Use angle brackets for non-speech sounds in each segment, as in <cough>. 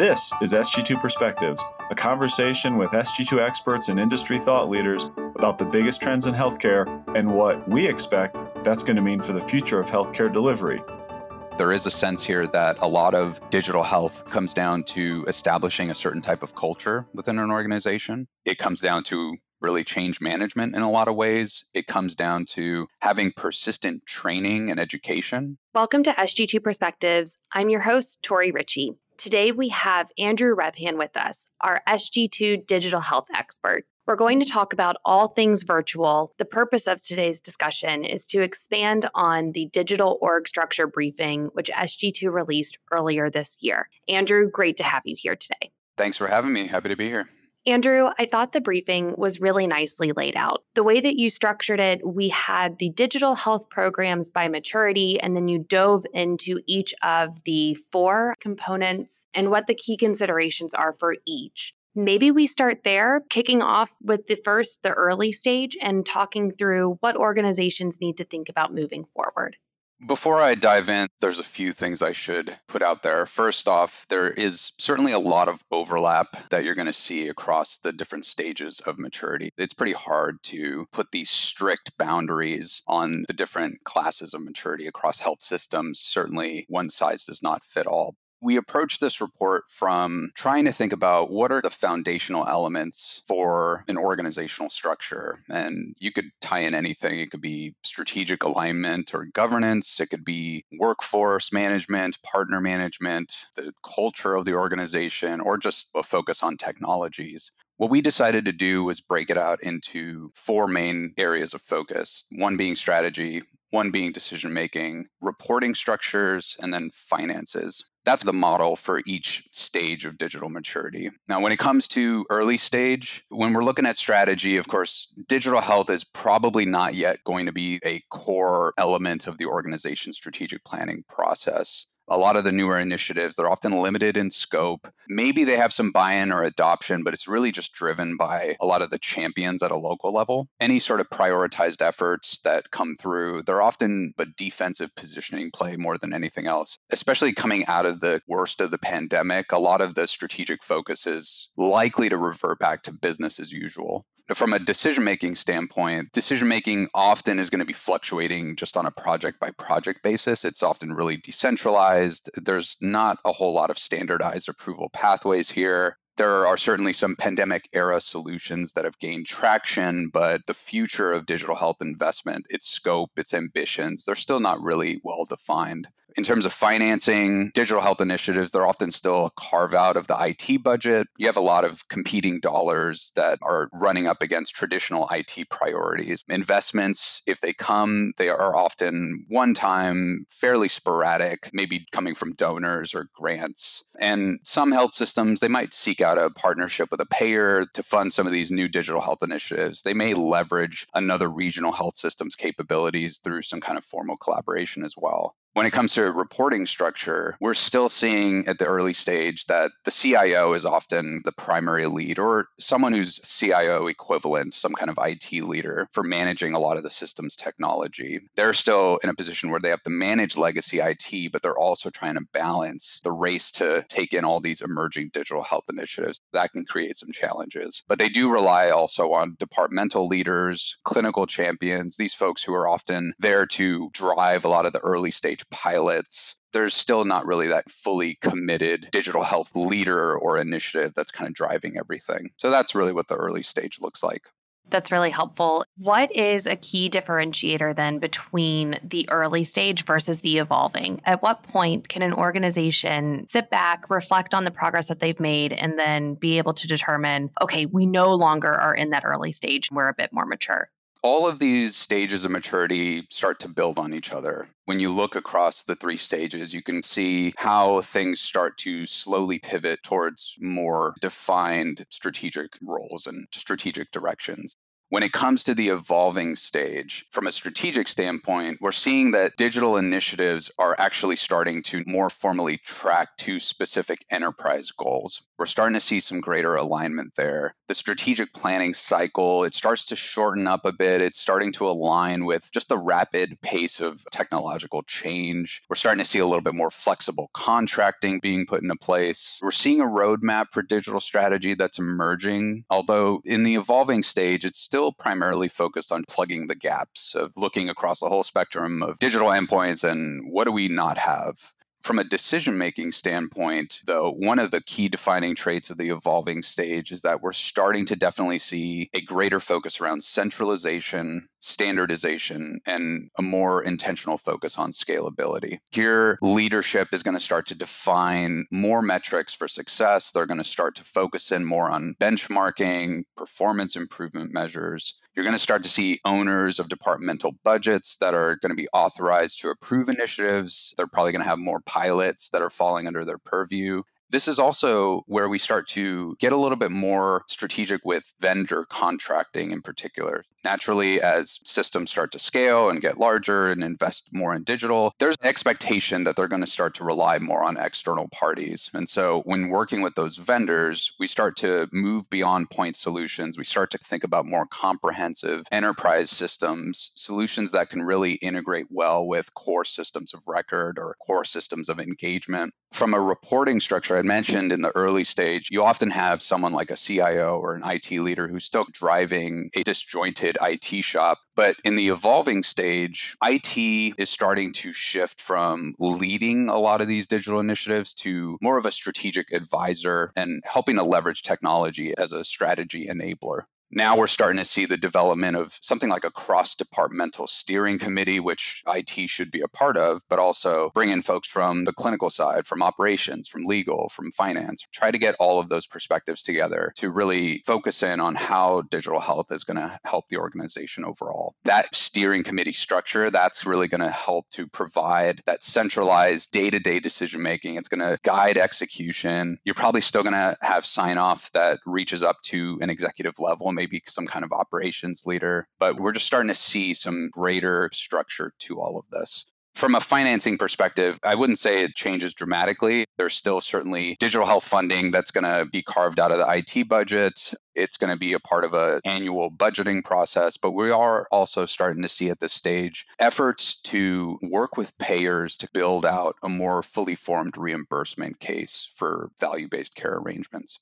This is SG2 Perspectives, a conversation with SG2 experts and industry thought leaders about the biggest trends in healthcare and what we expect that's going to mean for the future of healthcare delivery. There is a sense here that a lot of digital health comes down to establishing a certain type of culture within an organization. It comes down to really change management in a lot of ways. It comes down to having persistent training and education. Welcome to SG2 Perspectives. I'm your host, Tori Ritchie. Today we have Andrew Rebhan with us, our SG2 digital health expert. We're going to talk about all things virtual. The purpose of today's discussion is to expand on the digital org structure briefing, which SG2 released earlier this year. Andrew, great to have you here today. Thanks for having me. Happy to be here. Andrew, I thought the briefing was really nicely laid out. The way that you structured it, we had the digital health programs by maturity, and then you dove into each of the four components and what the key considerations are for each. Maybe we start there, kicking off with the first, the early stage, and talking through what organizations need to think about moving forward. Before I dive in, there's a few things I should put out there. First off, there is certainly a lot of overlap that you're going to see across the different stages of maturity. It's pretty hard to put these strict boundaries on the different classes of maturity across health systems. Certainly, one size does not fit all. We approach this report from trying to think about what are the foundational elements for an organizational structure. And you could tie in anything. It could be strategic alignment or governance, it could be workforce management, partner management, the culture of the organization, or just a focus on technologies. What we decided to do was break it out into four main areas of focus one being strategy, one being decision making, reporting structures, and then finances. That's the model for each stage of digital maturity. Now, when it comes to early stage, when we're looking at strategy, of course, digital health is probably not yet going to be a core element of the organization's strategic planning process a lot of the newer initiatives, they're often limited in scope. Maybe they have some buy in or adoption, but it's really just driven by a lot of the champions at a local level. Any sort of prioritized efforts that come through, they're often a defensive positioning play more than anything else. Especially coming out of the worst of the pandemic, a lot of the strategic focus is likely to revert back to business as usual from a decision making standpoint, decision making often is going to be fluctuating just on a project by project basis. It's often really decentralized. There's not a whole lot of standardized approval pathways here. There are certainly some pandemic era solutions that have gained traction, but the future of digital health investment, its scope, its ambitions, they're still not really well defined. In terms of financing digital health initiatives, they're often still a carve out of the IT budget. You have a lot of competing dollars that are running up against traditional IT priorities. Investments, if they come, they are often one time, fairly sporadic, maybe coming from donors or grants. And some health systems, they might seek out a partnership with a payer to fund some of these new digital health initiatives. They may leverage another regional health system's capabilities through some kind of formal collaboration as well. When it comes to reporting structure, we're still seeing at the early stage that the CIO is often the primary lead or someone who's CIO equivalent, some kind of IT leader for managing a lot of the systems technology. They're still in a position where they have to manage legacy IT, but they're also trying to balance the race to take in all these emerging digital health initiatives. That can create some challenges. But they do rely also on departmental leaders, clinical champions, these folks who are often there to drive a lot of the early stage pilots there's still not really that fully committed digital health leader or initiative that's kind of driving everything. So that's really what the early stage looks like. That's really helpful. What is a key differentiator then between the early stage versus the evolving? At what point can an organization sit back, reflect on the progress that they've made, and then be able to determine, okay, we no longer are in that early stage, we're a bit more mature? All of these stages of maturity start to build on each other. When you look across the three stages, you can see how things start to slowly pivot towards more defined strategic roles and strategic directions. When it comes to the evolving stage, from a strategic standpoint, we're seeing that digital initiatives are actually starting to more formally track to specific enterprise goals. We're starting to see some greater alignment there. The strategic planning cycle, it starts to shorten up a bit. It's starting to align with just the rapid pace of technological change. We're starting to see a little bit more flexible contracting being put into place. We're seeing a roadmap for digital strategy that's emerging, although in the evolving stage, it's still still primarily focused on plugging the gaps of looking across the whole spectrum of digital endpoints and what do we not have. From a decision making standpoint, though, one of the key defining traits of the evolving stage is that we're starting to definitely see a greater focus around centralization, standardization, and a more intentional focus on scalability. Here, leadership is going to start to define more metrics for success. They're going to start to focus in more on benchmarking, performance improvement measures, you're going to start to see owners of departmental budgets that are going to be authorized to approve initiatives. They're probably going to have more pilots that are falling under their purview. This is also where we start to get a little bit more strategic with vendor contracting in particular. Naturally, as systems start to scale and get larger and invest more in digital, there's an expectation that they're going to start to rely more on external parties. And so, when working with those vendors, we start to move beyond point solutions. We start to think about more comprehensive enterprise systems, solutions that can really integrate well with core systems of record or core systems of engagement. From a reporting structure, I mentioned in the early stage, you often have someone like a CIO or an IT leader who's still driving a disjointed IT shop. But in the evolving stage, IT is starting to shift from leading a lot of these digital initiatives to more of a strategic advisor and helping to leverage technology as a strategy enabler. Now we're starting to see the development of something like a cross departmental steering committee, which IT should be a part of, but also bring in folks from the clinical side, from operations, from legal, from finance. Try to get all of those perspectives together to really focus in on how digital health is going to help the organization overall. That steering committee structure, that's really going to help to provide that centralized day to day decision making. It's going to guide execution. You're probably still going to have sign off that reaches up to an executive level maybe some kind of operations leader. But we're just starting to see some greater structure to all of this. From a financing perspective, I wouldn't say it changes dramatically. There's still certainly digital health funding that's going to be carved out of the IT budget. It's going to be a part of an annual budgeting process, but we are also starting to see at this stage efforts to work with payers to build out a more fully formed reimbursement case for value based care arrangements.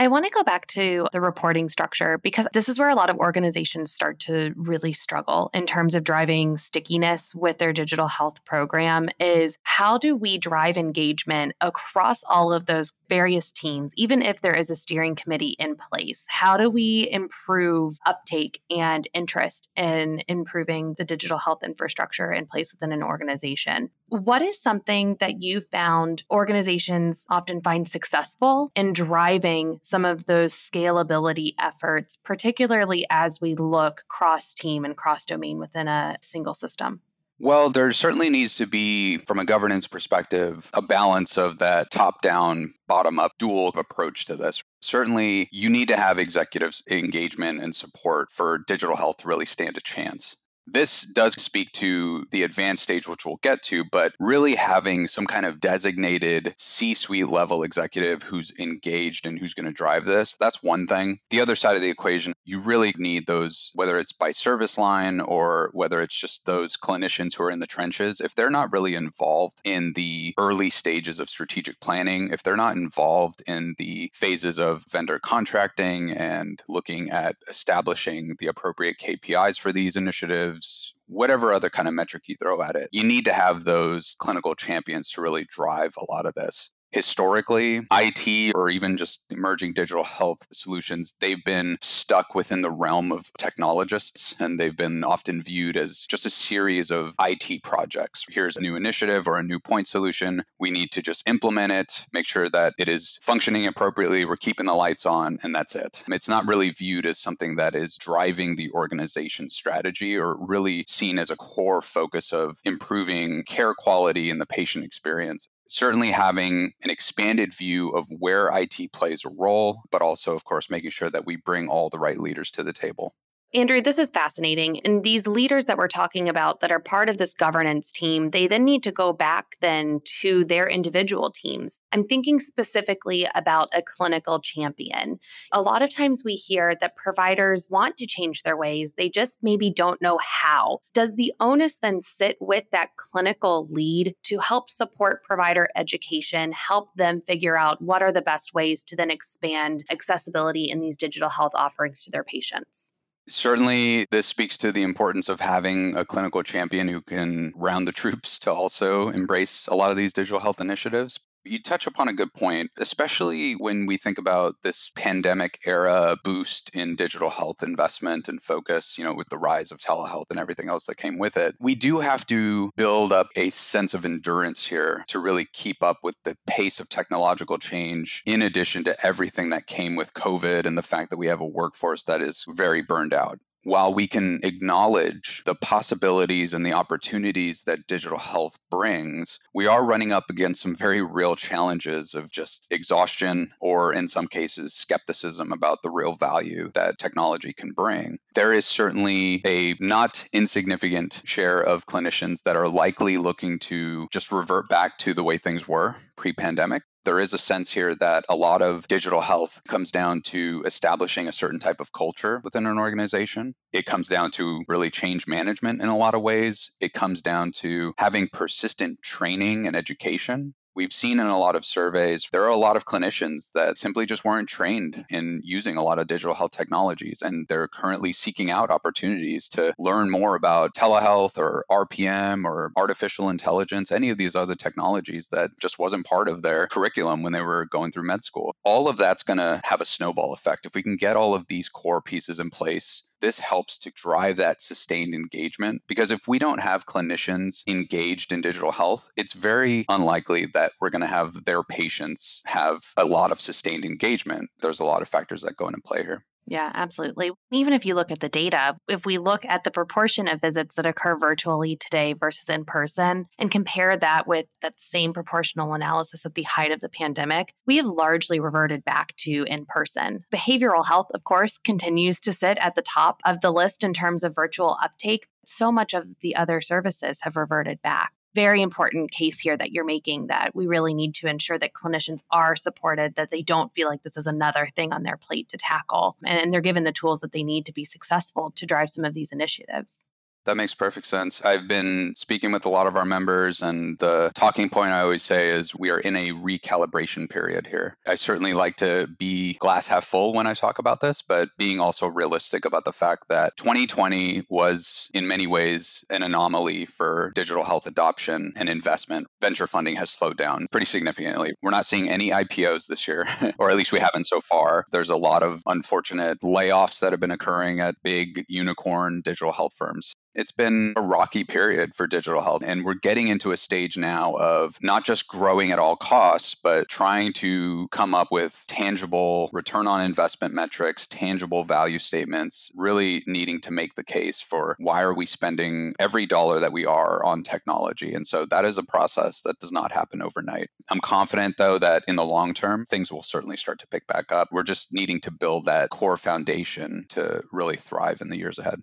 I want to go back to the reporting structure because this is where a lot of organizations start to really struggle in terms of driving stickiness with their digital health program is how do we drive engagement across all of those various teams even if there is a steering committee in place? How do we improve uptake and interest in improving the digital health infrastructure in place within an organization? What is something that you found organizations often find successful in driving some of those scalability efforts, particularly as we look cross team and cross domain within a single system? Well, there certainly needs to be, from a governance perspective, a balance of that top down, bottom up dual approach to this. Certainly, you need to have executives' engagement and support for digital health to really stand a chance. This does speak to the advanced stage, which we'll get to, but really having some kind of designated C suite level executive who's engaged and who's going to drive this, that's one thing. The other side of the equation, you really need those, whether it's by service line or whether it's just those clinicians who are in the trenches, if they're not really involved in the early stages of strategic planning, if they're not involved in the phases of vendor contracting and looking at establishing the appropriate KPIs for these initiatives, whatever other kind of metric you throw at it, you need to have those clinical champions to really drive a lot of this historically, IT or even just emerging digital health solutions, they've been stuck within the realm of technologists and they've been often viewed as just a series of IT projects. Here's a new initiative or a new point solution. We need to just implement it, make sure that it is functioning appropriately, we're keeping the lights on, and that's it. It's not really viewed as something that is driving the organization's strategy or really seen as a core focus of improving care quality and the patient experience certainly having an expanded view of where IT plays a role, but also, of course, making sure that we bring all the right leaders to the table. Andrew, this is fascinating. And these leaders that we're talking about that are part of this governance team, they then need to go back then to their individual teams. I'm thinking specifically about a clinical champion. A lot of times we hear that providers want to change their ways, they just maybe don't know how. Does the onus then sit with that clinical lead to help support provider education, help them figure out what are the best ways to then expand accessibility in these digital health offerings to their patients? Certainly, this speaks to the importance of having a clinical champion who can round the troops to also embrace a lot of these digital health initiatives. You touch upon a good point, especially when we think about this pandemic era boost in digital health investment and focus, you know, with the rise of telehealth and everything else that came with it. We do have to build up a sense of endurance here to really keep up with the pace of technological change, in addition to everything that came with COVID and the fact that we have a workforce that is very burned out while we can acknowledge the possibilities and the opportunities that digital health brings, we are running up against some very real challenges of just exhaustion or, in some cases, skepticism about the real value that technology can bring. There is certainly a not insignificant share of clinicians that are likely looking to just revert back to the way things were pre pandemic. There is a sense here that a lot of digital health comes down to establishing a certain type of culture within an organization. It comes down to really change management in a lot of ways. It comes down to having persistent training and education We've seen in a lot of surveys, there are a lot of clinicians that simply just weren't trained in using a lot of digital health technologies. And they're currently seeking out opportunities to learn more about telehealth or RPM or artificial intelligence, any of these other technologies that just wasn't part of their curriculum when they were going through med school. All of that's going to have a snowball effect. If we can get all of these core pieces in place, this helps to drive that sustained engagement because if we don't have clinicians engaged in digital health, it's very unlikely that we're going to have their patients have a lot of sustained engagement. There's a lot of factors that go into play here. Yeah, absolutely. Even if you look at the data, if we look at the proportion of visits that occur virtually today versus in person and compare that with that same proportional analysis at the height of the pandemic, we have largely reverted back to in person. Behavioral health, of course, continues to sit at the top of the list in terms of virtual uptake. So much of the other services have reverted back very important case here that you're making that we really need to ensure that clinicians are supported, that they don't feel like this is another thing on their plate to tackle, and they're given the tools that they need to be successful to drive some of these initiatives. That makes perfect sense. I've been speaking with a lot of our members, and the talking point I always say is we are in a recalibration period here. I certainly like to be glass half full when I talk about this, but being also realistic about the fact that 2020 was, in many ways, an anomaly for digital health adoption and investment. Venture funding has slowed down pretty significantly. We're not seeing any IPOs this year, <laughs> or at least we haven't so far. There's a lot of unfortunate layoffs that have been occurring at big unicorn digital health firms. It's been a rocky period for digital health. And we're getting into a stage now of not just growing at all costs, but trying to come up with tangible return on investment metrics, tangible value statements, really needing to make the case for why are we spending every dollar that we are on technology. And so that is a process that does not happen overnight. I'm confident, though, that in the long term, things will certainly start to pick back up. We're just needing to build that core foundation to really thrive in the years ahead.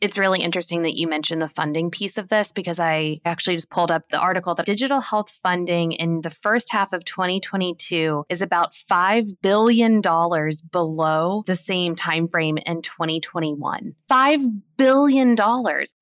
It's really interesting that you mentioned the funding piece of this because I actually just pulled up the article that digital health funding in the first half of 2022 is about $5 billion below the same time frame in 2021. $5 billion.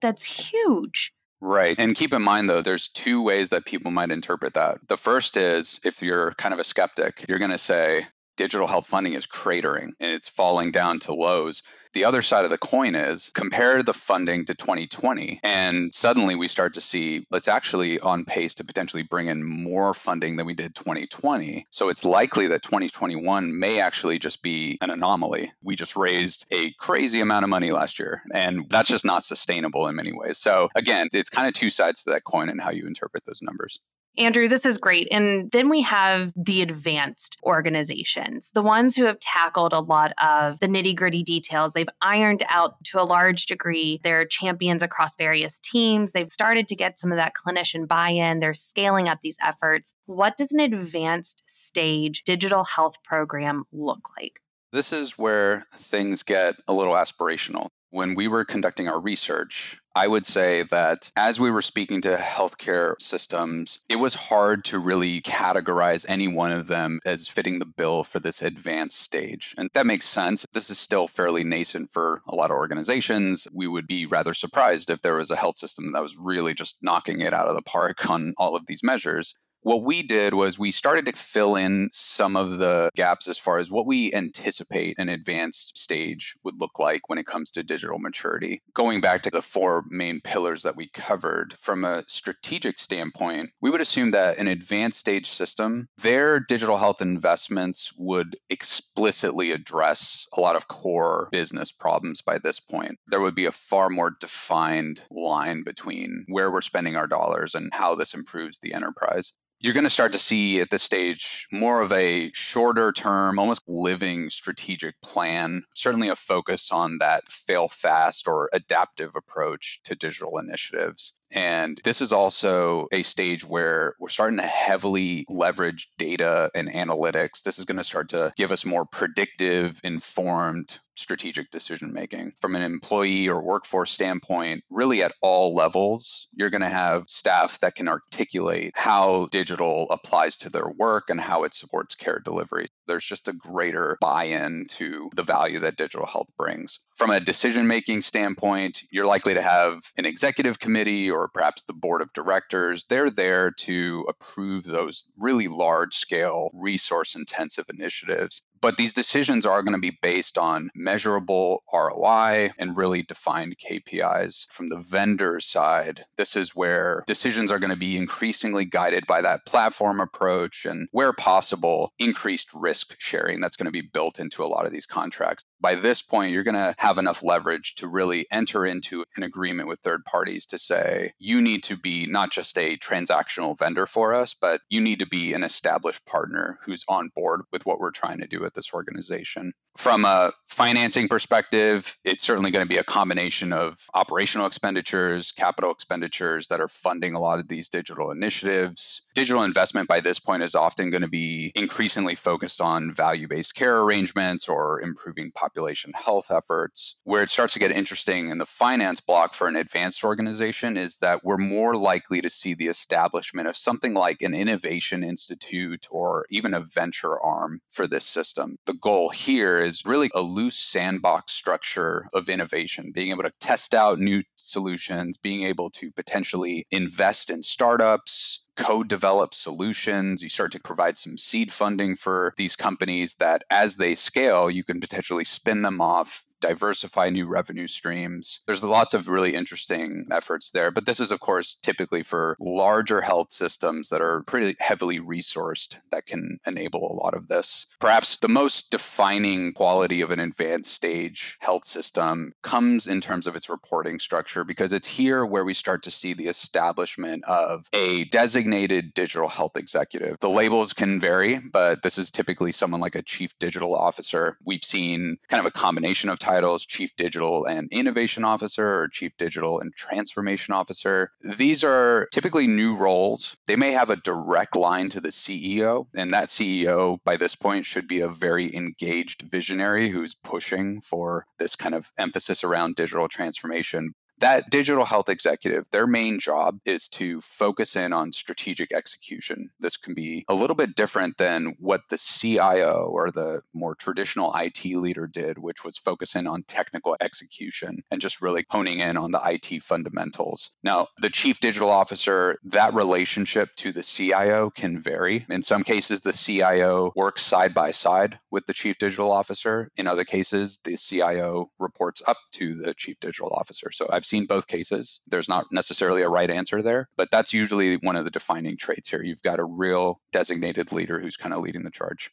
That's huge. Right. And keep in mind, though, there's two ways that people might interpret that. The first is if you're kind of a skeptic, you're going to say digital health funding is cratering and it's falling down to lows. The other side of the coin is compare the funding to 2020, and suddenly we start to see it's actually on pace to potentially bring in more funding than we did 2020. So it's likely that 2021 may actually just be an anomaly. We just raised a crazy amount of money last year, and that's just not sustainable in many ways. So again, it's kind of two sides to that coin and how you interpret those numbers. Andrew, this is great. And then we have the advanced organizations, the ones who have tackled a lot of the nitty gritty details. They've ironed out to a large degree their champions across various teams. They've started to get some of that clinician buy in. They're scaling up these efforts. What does an advanced stage digital health program look like? This is where things get a little aspirational. When we were conducting our research, I would say that as we were speaking to healthcare systems, it was hard to really categorize any one of them as fitting the bill for this advanced stage. And that makes sense. This is still fairly nascent for a lot of organizations. We would be rather surprised if there was a health system that was really just knocking it out of the park on all of these measures what we did was we started to fill in some of the gaps as far as what we anticipate an advanced stage would look like when it comes to digital maturity. Going back to the four main pillars that we covered, from a strategic standpoint, we would assume that an advanced stage system, their digital health investments would explicitly address a lot of core business problems by this point. There would be a far more defined line between where we're spending our dollars and how this improves the enterprise you're going to start to see at this stage more of a shorter term, almost living strategic plan, certainly a focus on that fail fast or adaptive approach to digital initiatives. And this is also a stage where we're starting to heavily leverage data and analytics. This is going to start to give us more predictive, informed strategic decision making. From an employee or workforce standpoint, really at all levels, you're going to have staff that can articulate how digital applies to their work and how it supports care delivery. There's just a greater buy in to the value that digital health brings. From a decision making standpoint, you're likely to have an executive committee or perhaps the board of directors. They're there to approve those really large scale, resource intensive initiatives. But these decisions are going to be based on measurable ROI and really defined KPIs. From the vendor side, this is where decisions are going to be increasingly guided by that platform approach and, where possible, increased risk sharing that's going to be built into a lot of these contracts. By this point, you're going to have enough leverage to really enter into an agreement with third parties to say, you need to be not just a transactional vendor for us, but you need to be an established partner who's on board with what we're trying to do at this organization. From a financing perspective, it's certainly going to be a combination of operational expenditures, capital expenditures that are funding a lot of these digital initiatives. Digital investment by this point is often going to be increasingly focused on value based care arrangements or improving population health efforts. Where it starts to get interesting in the finance block for an advanced organization is that we're more likely to see the establishment of something like an innovation institute or even a venture arm for this system. The goal here is really a loose sandbox structure of innovation, being able to test out new solutions, being able to potentially invest in startups, co develop solutions. You start to provide some seed funding for these companies that, as they scale, you can potentially spin them off diversify new revenue streams. There's lots of really interesting efforts there. But this is, of course, typically for larger health systems that are pretty heavily resourced that can enable a lot of this. Perhaps the most defining quality of an advanced stage health system comes in terms of its reporting structure, because it's here where we start to see the establishment of a designated digital health executive. The labels can vary, but this is typically someone like a chief digital officer. We've seen kind of a combination of titles Chief Digital and Innovation Officer or Chief Digital and Transformation Officer. These are typically new roles. They may have a direct line to the CEO, and that CEO by this point should be a very engaged visionary who's pushing for this kind of emphasis around digital transformation that digital health executive, their main job is to focus in on strategic execution. This can be a little bit different than what the CIO or the more traditional IT leader did, which was focus in on technical execution and just really honing in on the IT fundamentals. Now, the chief digital officer, that relationship to the CIO can vary. In some cases, the CIO works side by side with the chief digital officer. In other cases, the CIO reports up to the chief digital officer. So I've seen both cases. There's not necessarily a right answer there, but that's usually one of the defining traits here. You've got a real designated leader who's kind of leading the charge.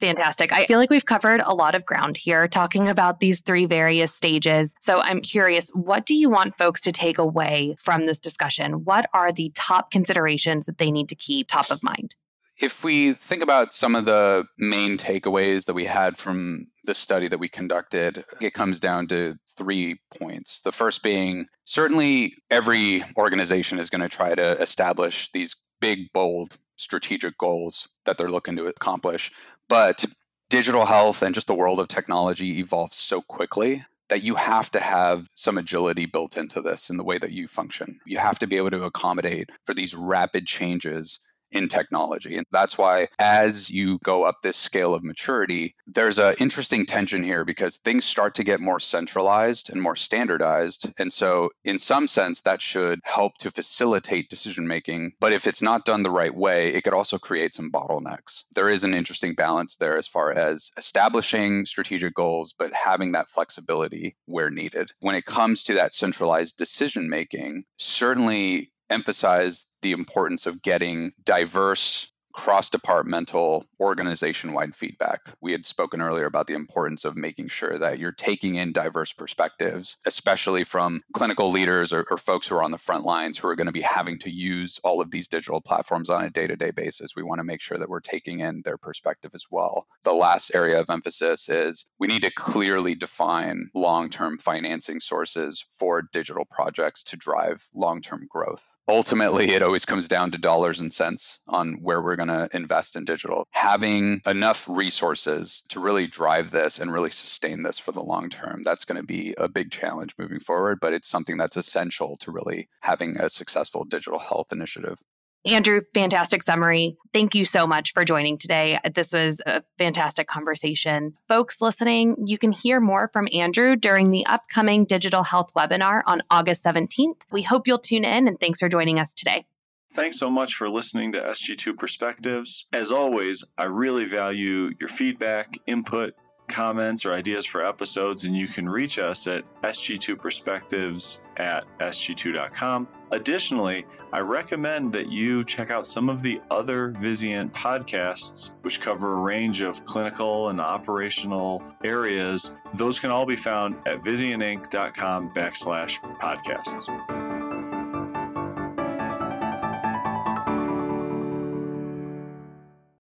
Fantastic. I feel like we've covered a lot of ground here talking about these three various stages. So I'm curious, what do you want folks to take away from this discussion? What are the top considerations that they need to keep top of mind? If we think about some of the main takeaways that we had from the study that we conducted, it comes down to three points. The first being certainly every organization is going to try to establish these big, bold strategic goals that they're looking to accomplish. But digital health and just the world of technology evolves so quickly that you have to have some agility built into this in the way that you function. You have to be able to accommodate for these rapid changes in technology. And that's why, as you go up this scale of maturity, there's an interesting tension here because things start to get more centralized and more standardized. And so, in some sense, that should help to facilitate decision making. But if it's not done the right way, it could also create some bottlenecks. There is an interesting balance there as far as establishing strategic goals, but having that flexibility where needed. When it comes to that centralized decision making, certainly emphasize the importance of getting diverse cross departmental, organization wide feedback. We had spoken earlier about the importance of making sure that you're taking in diverse perspectives, especially from clinical leaders or, or folks who are on the front lines who are going to be having to use all of these digital platforms on a day to day basis. We want to make sure that we're taking in their perspective as well. The last area of emphasis is we need to clearly define long term financing sources for digital projects to drive long term growth ultimately it always comes down to dollars and cents on where we're going to invest in digital. Having enough resources to really drive this and really sustain this for the long term that's going to be a big challenge moving forward but it's something that's essential to really having a successful digital health initiative Andrew, fantastic summary. Thank you so much for joining today. This was a fantastic conversation. Folks listening, you can hear more from Andrew during the upcoming digital health webinar on August 17th. We hope you'll tune in and thanks for joining us today. Thanks so much for listening to SG2 Perspectives. As always, I really value your feedback, input, comments, or ideas for episodes, and you can reach us at sg2perspectives at sg2.com. Additionally, I recommend that you check out some of the other Vizient podcasts, which cover a range of clinical and operational areas. Those can all be found at vizientinc.com backslash podcasts.